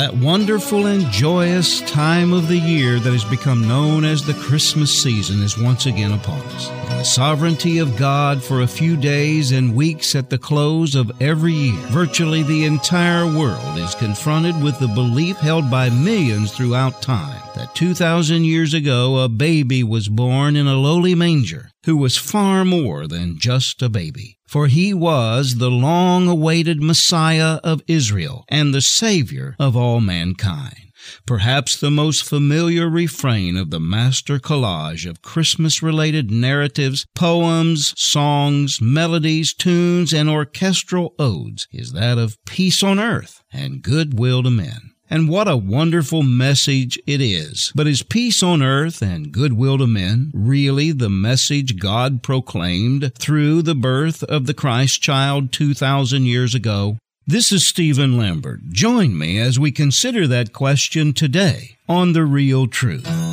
That wonderful and joyous time of the year that has become known as the Christmas season is once again upon us. The sovereignty of God, for a few days and weeks at the close of every year, virtually the entire world is confronted with the belief held by millions throughout time that 2,000 years ago a baby was born in a lowly manger who was far more than just a baby. For he was the long awaited Messiah of Israel and the Savior of all mankind. Perhaps the most familiar refrain of the master collage of Christmas related narratives, poems, songs, melodies, tunes, and orchestral odes is that of peace on earth and goodwill to men. And what a wonderful message it is. But is peace on earth and goodwill to men really the message God proclaimed through the birth of the Christ child 2,000 years ago? This is Steven Lambert. Join me as we consider that question today on The Real Truth.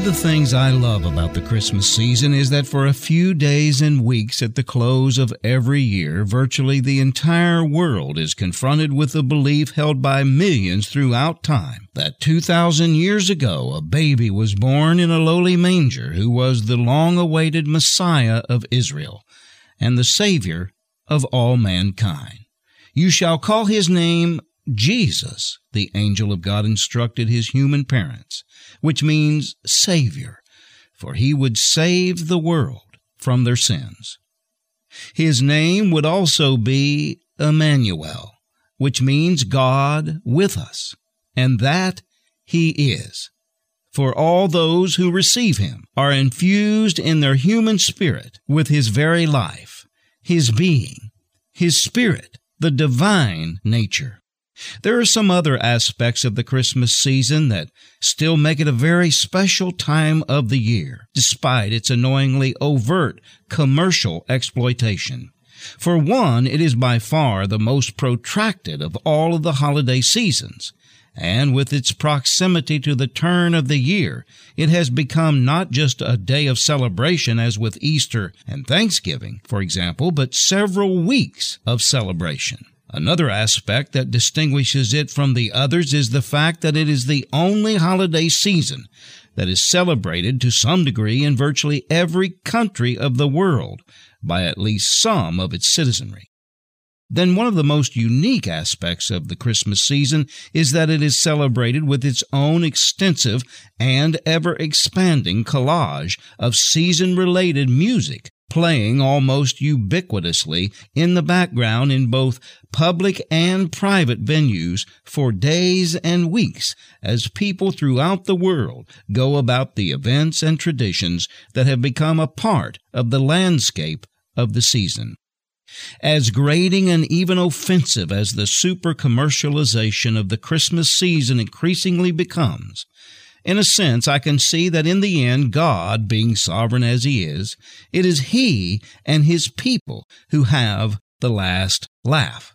Of the things I love about the Christmas season is that for a few days and weeks at the close of every year, virtually the entire world is confronted with the belief held by millions throughout time that 2,000 years ago a baby was born in a lowly manger who was the long awaited Messiah of Israel and the Savior of all mankind. You shall call his name Jesus, the angel of God instructed his human parents, which means Savior, for he would save the world from their sins. His name would also be Emmanuel, which means God with us, and that he is. For all those who receive him are infused in their human spirit with his very life, his being, his spirit, the divine nature. There are some other aspects of the Christmas season that still make it a very special time of the year, despite its annoyingly overt commercial exploitation. For one, it is by far the most protracted of all of the holiday seasons, and with its proximity to the turn of the year, it has become not just a day of celebration as with Easter and Thanksgiving, for example, but several weeks of celebration. Another aspect that distinguishes it from the others is the fact that it is the only holiday season that is celebrated to some degree in virtually every country of the world by at least some of its citizenry. Then one of the most unique aspects of the Christmas season is that it is celebrated with its own extensive and ever expanding collage of season related music playing almost ubiquitously in the background in both public and private venues for days and weeks as people throughout the world go about the events and traditions that have become a part of the landscape of the season. As grating and even offensive as the super commercialization of the Christmas season increasingly becomes, in a sense, I can see that in the end, God, being sovereign as He is, it is He and His people who have the last laugh.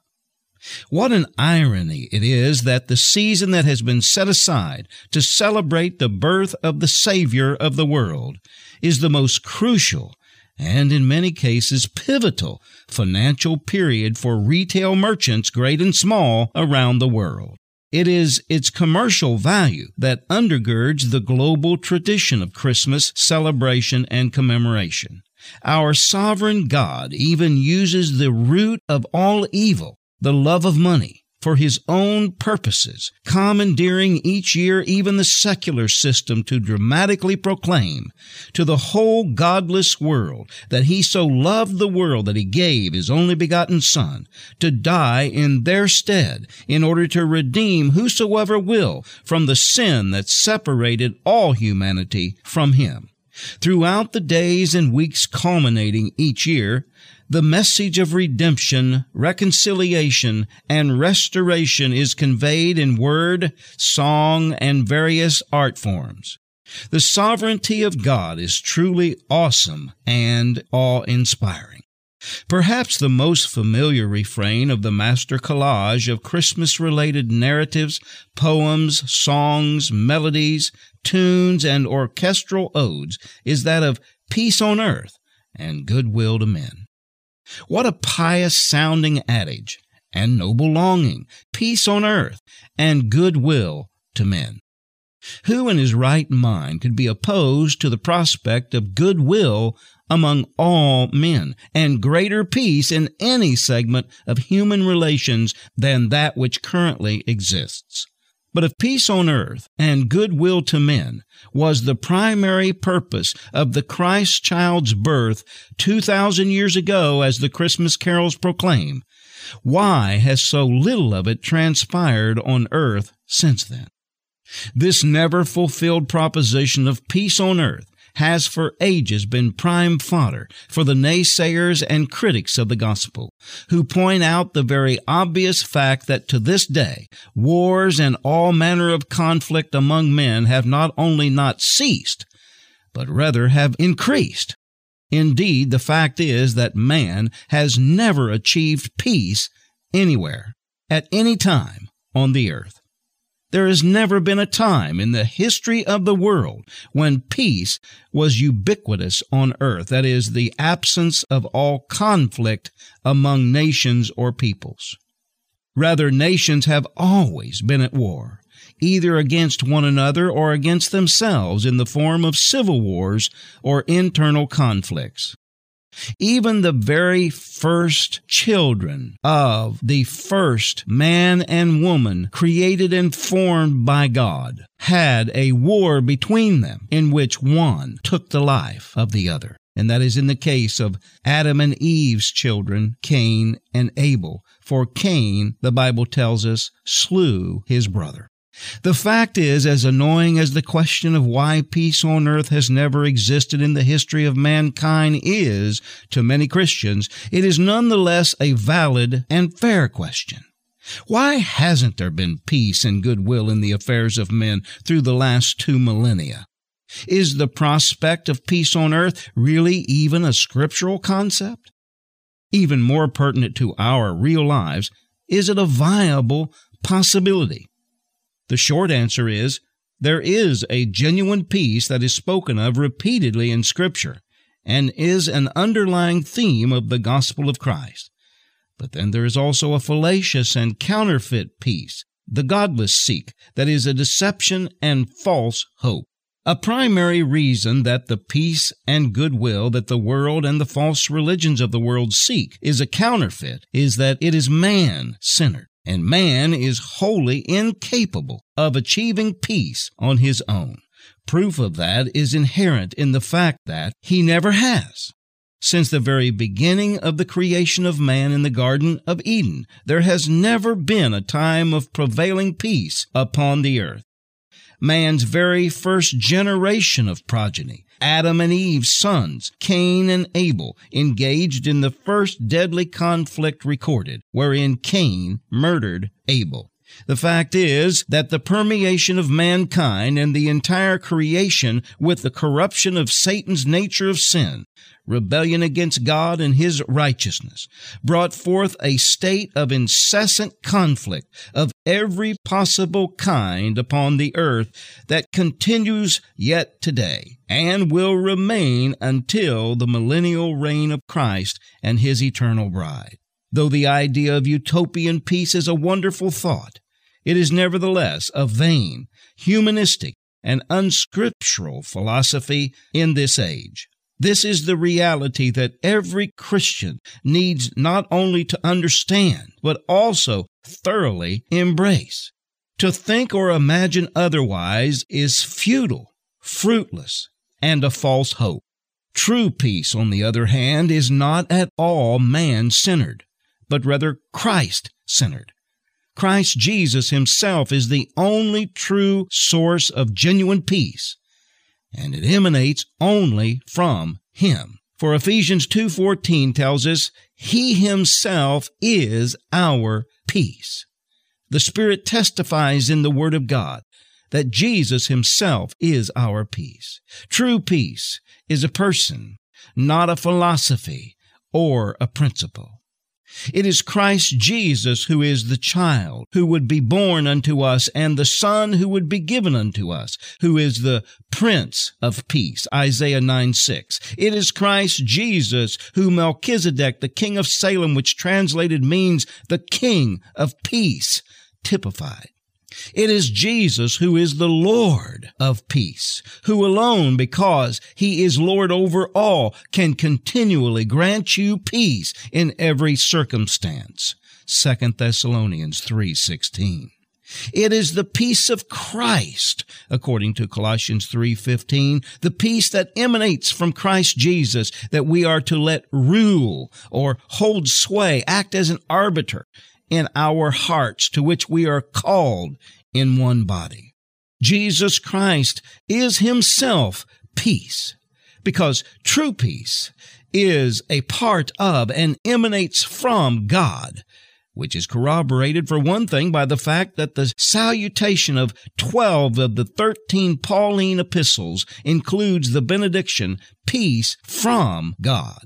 What an irony it is that the season that has been set aside to celebrate the birth of the Savior of the world is the most crucial and in many cases pivotal financial period for retail merchants, great and small, around the world. It is its commercial value that undergirds the global tradition of Christmas celebration and commemoration. Our sovereign God even uses the root of all evil, the love of money, for his own purposes, commandeering each year even the secular system to dramatically proclaim to the whole godless world that he so loved the world that he gave his only begotten Son to die in their stead in order to redeem whosoever will from the sin that separated all humanity from him. Throughout the days and weeks culminating each year, the message of redemption, reconciliation, and restoration is conveyed in word, song, and various art forms. The sovereignty of God is truly awesome and awe inspiring. Perhaps the most familiar refrain of the master collage of Christmas related narratives, poems, songs, melodies, tunes, and orchestral odes is that of peace on earth and goodwill to men. What a pious sounding adage and noble longing, peace on earth and goodwill to men. Who in his right mind could be opposed to the prospect of goodwill among all men and greater peace in any segment of human relations than that which currently exists? But if peace on earth and goodwill to men was the primary purpose of the Christ child's birth 2,000 years ago, as the Christmas carols proclaim, why has so little of it transpired on earth since then? This never fulfilled proposition of peace on earth has for ages been prime fodder for the naysayers and critics of the gospel, who point out the very obvious fact that to this day, wars and all manner of conflict among men have not only not ceased, but rather have increased. Indeed, the fact is that man has never achieved peace anywhere, at any time on the earth. There has never been a time in the history of the world when peace was ubiquitous on earth, that is, the absence of all conflict among nations or peoples. Rather, nations have always been at war, either against one another or against themselves in the form of civil wars or internal conflicts. Even the very first children of the first man and woman created and formed by God had a war between them in which one took the life of the other. And that is in the case of Adam and Eve's children, Cain and Abel. For Cain, the Bible tells us, slew his brother. The fact is, as annoying as the question of why peace on earth has never existed in the history of mankind is to many Christians, it is nonetheless a valid and fair question. Why hasn't there been peace and goodwill in the affairs of men through the last two millennia? Is the prospect of peace on earth really even a scriptural concept? Even more pertinent to our real lives, is it a viable possibility? The short answer is there is a genuine peace that is spoken of repeatedly in Scripture and is an underlying theme of the gospel of Christ. But then there is also a fallacious and counterfeit peace, the godless seek, that is a deception and false hope. A primary reason that the peace and goodwill that the world and the false religions of the world seek is a counterfeit is that it is man centered and man is wholly incapable of achieving peace on his own. Proof of that is inherent in the fact that he never has. Since the very beginning of the creation of man in the Garden of Eden, there has never been a time of prevailing peace upon the earth man's very first generation of progeny, Adam and Eve's sons, Cain and Abel, engaged in the first deadly conflict recorded, wherein Cain murdered Abel. The fact is that the permeation of mankind and the entire creation with the corruption of Satan's nature of sin rebellion against God and His righteousness, brought forth a state of incessant conflict of every possible kind upon the earth that continues yet today and will remain until the millennial reign of Christ and His eternal bride. Though the idea of utopian peace is a wonderful thought, it is nevertheless a vain, humanistic, and unscriptural philosophy in this age. This is the reality that every Christian needs not only to understand, but also thoroughly embrace. To think or imagine otherwise is futile, fruitless, and a false hope. True peace, on the other hand, is not at all man centered, but rather Christ centered. Christ Jesus himself is the only true source of genuine peace and it emanates only from him. For Ephesians 2:14 tells us he himself is our peace. The Spirit testifies in the word of God that Jesus himself is our peace. True peace is a person, not a philosophy or a principle. It is Christ Jesus who is the child who would be born unto us and the son who would be given unto us, who is the Prince of Peace. Isaiah 9 6. It is Christ Jesus who Melchizedek, the king of Salem, which translated means the king of peace, typified. It is Jesus who is the Lord of peace, who alone, because he is Lord over all, can continually grant you peace in every circumstance. 2 Thessalonians 3:16. It is the peace of Christ, according to Colossians 3:15, the peace that emanates from Christ Jesus that we are to let rule or hold sway, act as an arbiter in our hearts to which we are called in one body. Jesus Christ is himself peace because true peace is a part of and emanates from God, which is corroborated for one thing by the fact that the salutation of 12 of the 13 Pauline epistles includes the benediction, peace from God.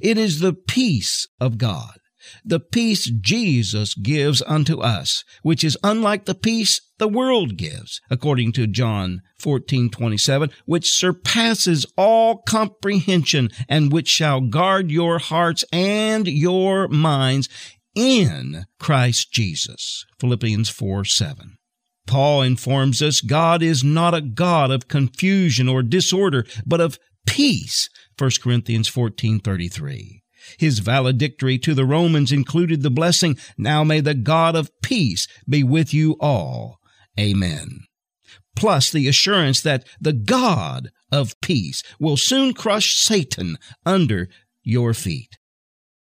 It is the peace of God the peace Jesus gives unto us, which is unlike the peace the world gives, according to John 14, 27, which surpasses all comprehension and which shall guard your hearts and your minds in Christ Jesus. Philippians 4, 7. Paul informs us God is not a God of confusion or disorder, but of peace. 1 Corinthians 14, 33. His valedictory to the Romans included the blessing, Now may the God of peace be with you all. Amen. Plus the assurance that the God of peace will soon crush Satan under your feet.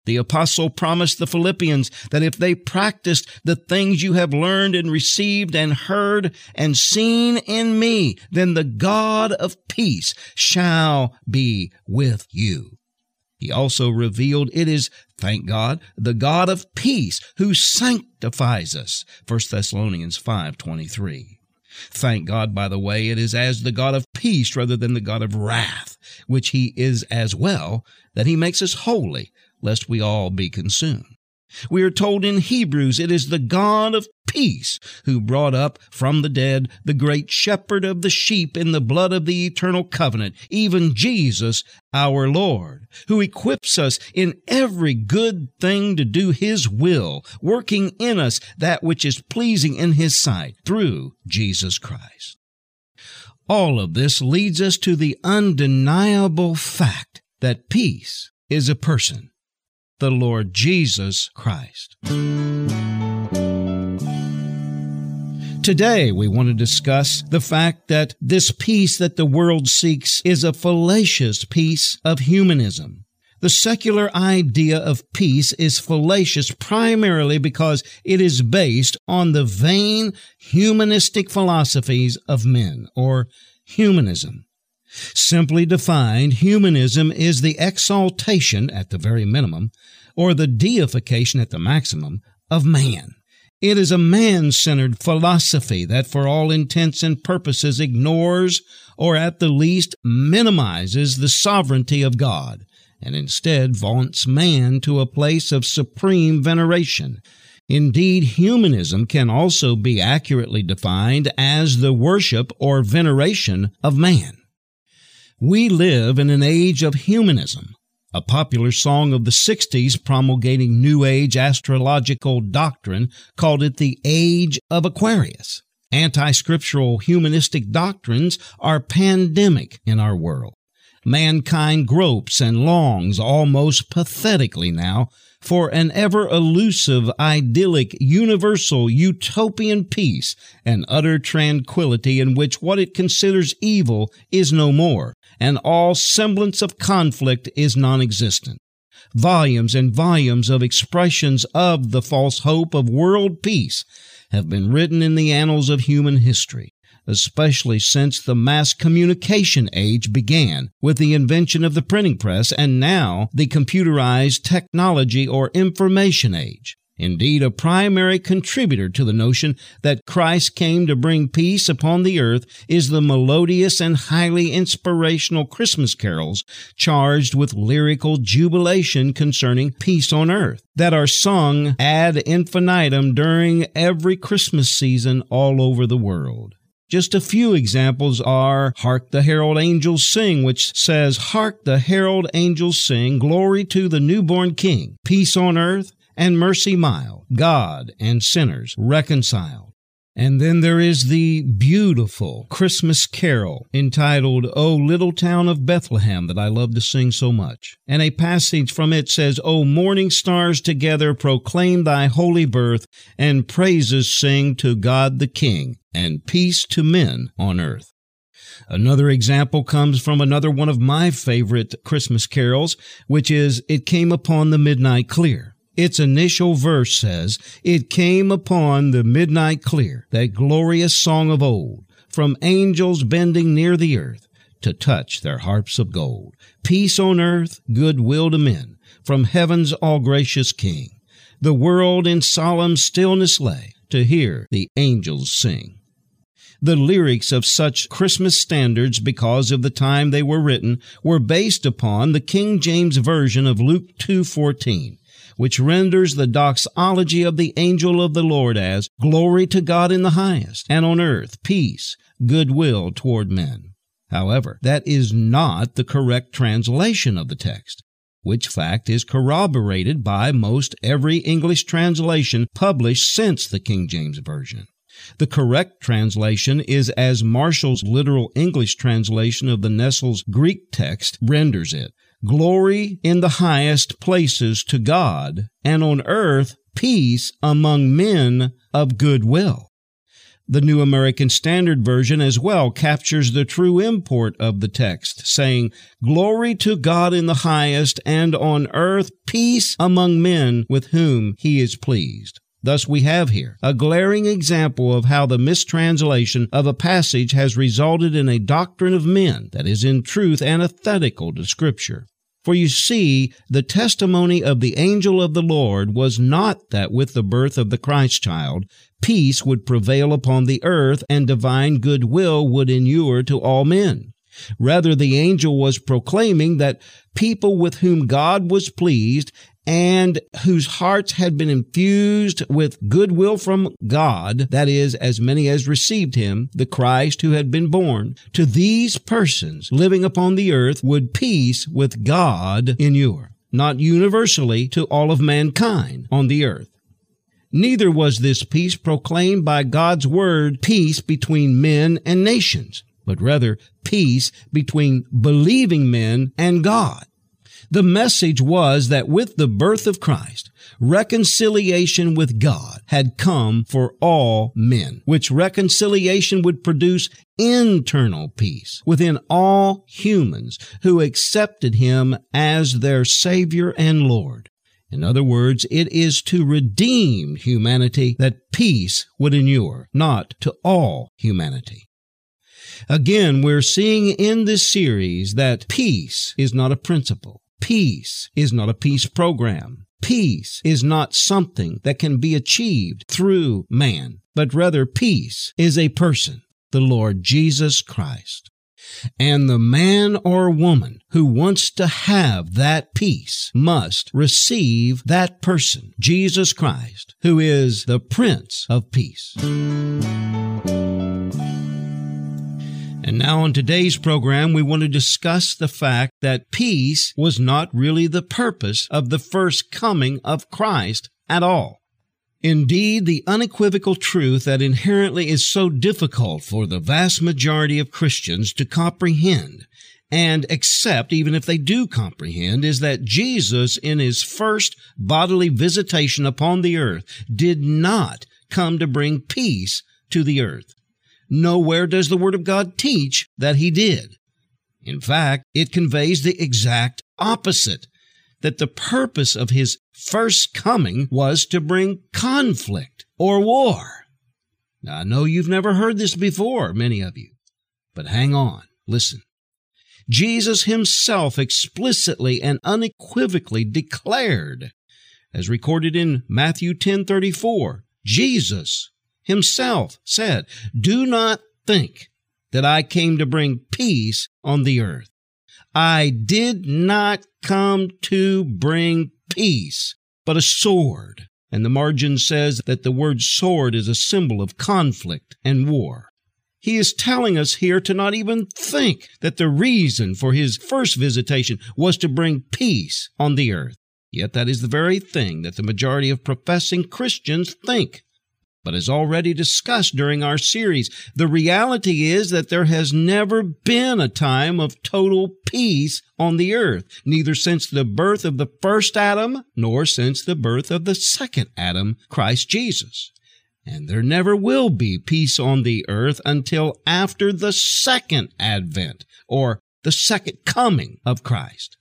The apostle promised the Philippians that if they practiced the things you have learned and received and heard and seen in me, then the God of peace shall be with you. He also revealed it is, thank God, the God of peace who sanctifies us. 1 Thessalonians 5:23. Thank God, by the way, it is as the God of peace rather than the God of wrath, which he is as well, that he makes us holy, lest we all be consumed. We are told in Hebrews it is the God of peace who brought up from the dead the great shepherd of the sheep in the blood of the eternal covenant, even Jesus our Lord, who equips us in every good thing to do his will, working in us that which is pleasing in his sight through Jesus Christ. All of this leads us to the undeniable fact that peace is a person the Lord Jesus Christ. Today, we want to discuss the fact that this peace that the world seeks is a fallacious piece of humanism. The secular idea of peace is fallacious primarily because it is based on the vain humanistic philosophies of men, or humanism. Simply defined, humanism is the exaltation, at the very minimum, or the deification at the maximum, of man. It is a man centered philosophy that, for all intents and purposes, ignores or at the least minimizes the sovereignty of God, and instead vaunts man to a place of supreme veneration. Indeed, humanism can also be accurately defined as the worship or veneration of man. We live in an age of humanism. A popular song of the 60s promulgating New Age astrological doctrine called it the Age of Aquarius. Anti scriptural humanistic doctrines are pandemic in our world. Mankind gropes and longs almost pathetically now for an ever elusive, idyllic, universal, utopian peace and utter tranquility in which what it considers evil is no more, and all semblance of conflict is non existent. Volumes and volumes of expressions of the false hope of world peace have been written in the annals of human history especially since the mass communication age began with the invention of the printing press and now the computerized technology or information age. Indeed, a primary contributor to the notion that Christ came to bring peace upon the earth is the melodious and highly inspirational Christmas carols charged with lyrical jubilation concerning peace on earth that are sung ad infinitum during every Christmas season all over the world. Just a few examples are Hark the Herald Angels Sing, which says, Hark the Herald Angels Sing, Glory to the newborn King, Peace on earth, and mercy mild, God and sinners reconciled. And then there is the beautiful Christmas carol entitled, O Little Town of Bethlehem, that I love to sing so much. And a passage from it says, O morning stars together proclaim thy holy birth, and praises sing to God the King, and peace to men on earth. Another example comes from another one of my favorite Christmas carols, which is, It Came Upon the Midnight Clear. Its initial verse says, It came upon the midnight clear, that glorious song of old, from angels bending near the earth to touch their harps of gold. Peace on earth, good will to men, from heaven's all gracious King. The world in solemn stillness lay to hear the angels sing. The lyrics of such Christmas standards, because of the time they were written, were based upon the King James Version of Luke 2.14 which renders the doxology of the angel of the Lord as glory to God in the highest, and on earth peace, goodwill toward men. However, that is not the correct translation of the text, which fact is corroborated by most every English translation published since the King James Version. The correct translation is as Marshall's literal English translation of the Nestle's Greek text renders it glory in the highest places to God, and on earth peace among men of good will. The New American Standard Version as well captures the true import of the text, saying, Glory to God in the highest, and on earth peace among men with whom he is pleased. Thus, we have here a glaring example of how the mistranslation of a passage has resulted in a doctrine of men that is in truth antithetical to Scripture. For you see, the testimony of the angel of the Lord was not that with the birth of the Christ child, peace would prevail upon the earth and divine goodwill would inure to all men. Rather, the angel was proclaiming that people with whom God was pleased and whose hearts had been infused with goodwill from God, that is, as many as received him, the Christ who had been born, to these persons living upon the earth would peace with God inure, not universally to all of mankind on the earth. Neither was this peace proclaimed by God's word peace between men and nations, but rather peace between believing men and God. The message was that with the birth of Christ, reconciliation with God had come for all men, which reconciliation would produce internal peace within all humans who accepted Him as their Savior and Lord. In other words, it is to redeem humanity that peace would inure, not to all humanity. Again, we're seeing in this series that peace is not a principle. Peace is not a peace program. Peace is not something that can be achieved through man, but rather peace is a person, the Lord Jesus Christ. And the man or woman who wants to have that peace must receive that person, Jesus Christ, who is the Prince of Peace. And now, on today's program, we want to discuss the fact that peace was not really the purpose of the first coming of Christ at all. Indeed, the unequivocal truth that inherently is so difficult for the vast majority of Christians to comprehend and accept, even if they do comprehend, is that Jesus, in his first bodily visitation upon the earth, did not come to bring peace to the earth. Nowhere does the Word of God teach that he did. In fact, it conveys the exact opposite that the purpose of his first coming was to bring conflict or war. Now, I know you've never heard this before, many of you, but hang on, listen. Jesus himself explicitly and unequivocally declared as recorded in Matthew 10:34. Jesus himself said, "Do not think that I came to bring peace on the earth. I did not come to bring peace, but a sword." And the margin says that the word sword is a symbol of conflict and war. He is telling us here to not even think that the reason for his first visitation was to bring peace on the earth. Yet that is the very thing that the majority of professing Christians think. But as already discussed during our series, the reality is that there has never been a time of total peace on the earth, neither since the birth of the first Adam, nor since the birth of the second Adam, Christ Jesus. And there never will be peace on the earth until after the second advent, or the second coming of Christ.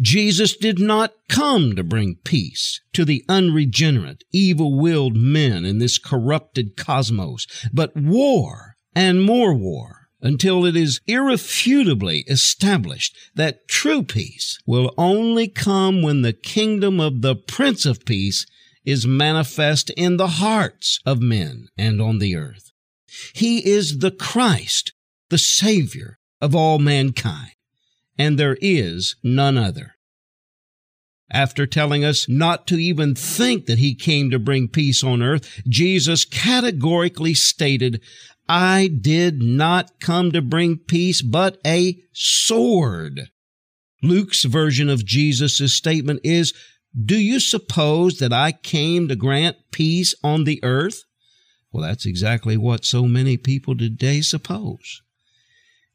Jesus did not come to bring peace to the unregenerate, evil-willed men in this corrupted cosmos, but war and more war until it is irrefutably established that true peace will only come when the kingdom of the Prince of Peace is manifest in the hearts of men and on the earth. He is the Christ, the Savior of all mankind and there is none other. After telling us not to even think that he came to bring peace on earth, Jesus categorically stated, I did not come to bring peace, but a sword. Luke's version of Jesus' statement is, Do you suppose that I came to grant peace on the earth? Well, that's exactly what so many people today suppose.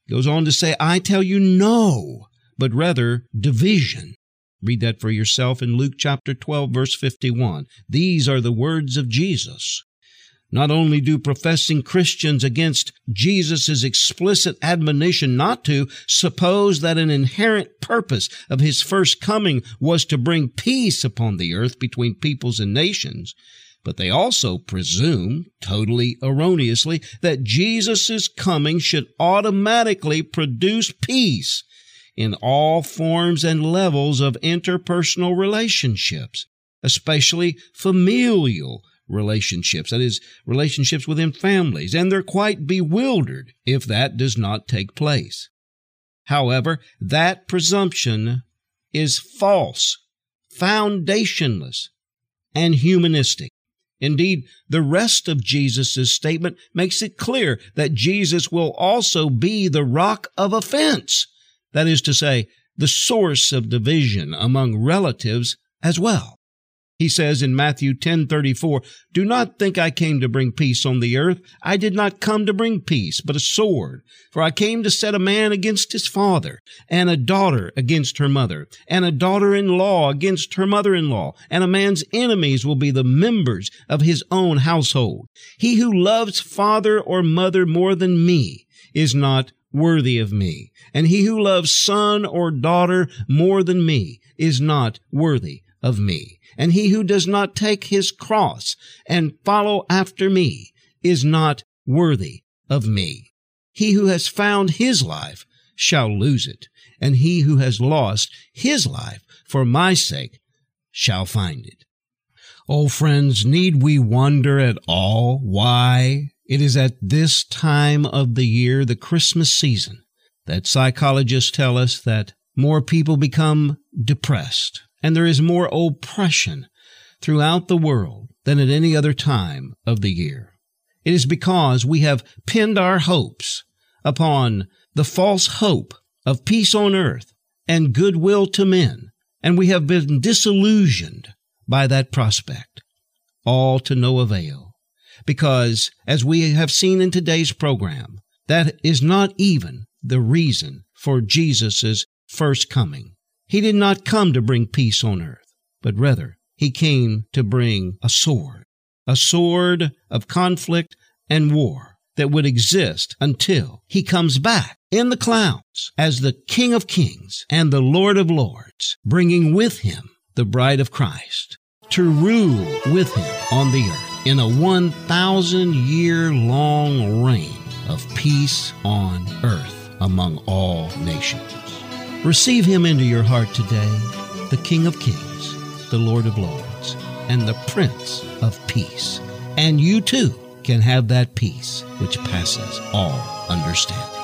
Goes on to say, I tell you no, but rather division. Read that for yourself in Luke chapter 12, verse 51. These are the words of Jesus. Not only do professing Christians against Jesus' explicit admonition not to suppose that an inherent purpose of his first coming was to bring peace upon the earth between peoples and nations, but they also presume, totally erroneously, that Jesus' coming should automatically produce peace in all forms and levels of interpersonal relationships, especially familial relationships, that is, relationships within families, and they're quite bewildered if that does not take place. However, that presumption is false, foundationless, and humanistic. Indeed, the rest of Jesus' statement makes it clear that Jesus will also be the rock of offense. That is to say, the source of division among relatives as well. He says in Matthew 10:34, "Do not think I came to bring peace on the earth. I did not come to bring peace, but a sword. For I came to set a man against his father, and a daughter against her mother, and a daughter-in-law against her mother-in-law, and a man's enemies will be the members of his own household. He who loves father or mother more than me is not worthy of me, and he who loves son or daughter more than me is not worthy of me. And he who does not take his cross and follow after me is not worthy of me. He who has found his life shall lose it, and he who has lost his life for my sake shall find it. Oh, friends, need we wonder at all why it is at this time of the year, the Christmas season, that psychologists tell us that more people become depressed, and there is more oppression throughout the world than at any other time of the year. It is because we have pinned our hopes upon the false hope of peace on earth and goodwill to men, and we have been disillusioned by that prospect, all to no avail. Because, as we have seen in today's program, that is not even the reason for Jesus' first coming. He did not come to bring peace on earth, but rather he came to bring a sword, a sword of conflict and war that would exist until he comes back in the clouds as the King of Kings and the Lord of Lords, bringing with him the bride of Christ to rule with him on the earth in a 1,000 year long reign of peace on earth among all nations. Receive him into your heart today, the King of Kings the Lord of Lords and the Prince of Peace. And you too can have that peace which passes all understanding.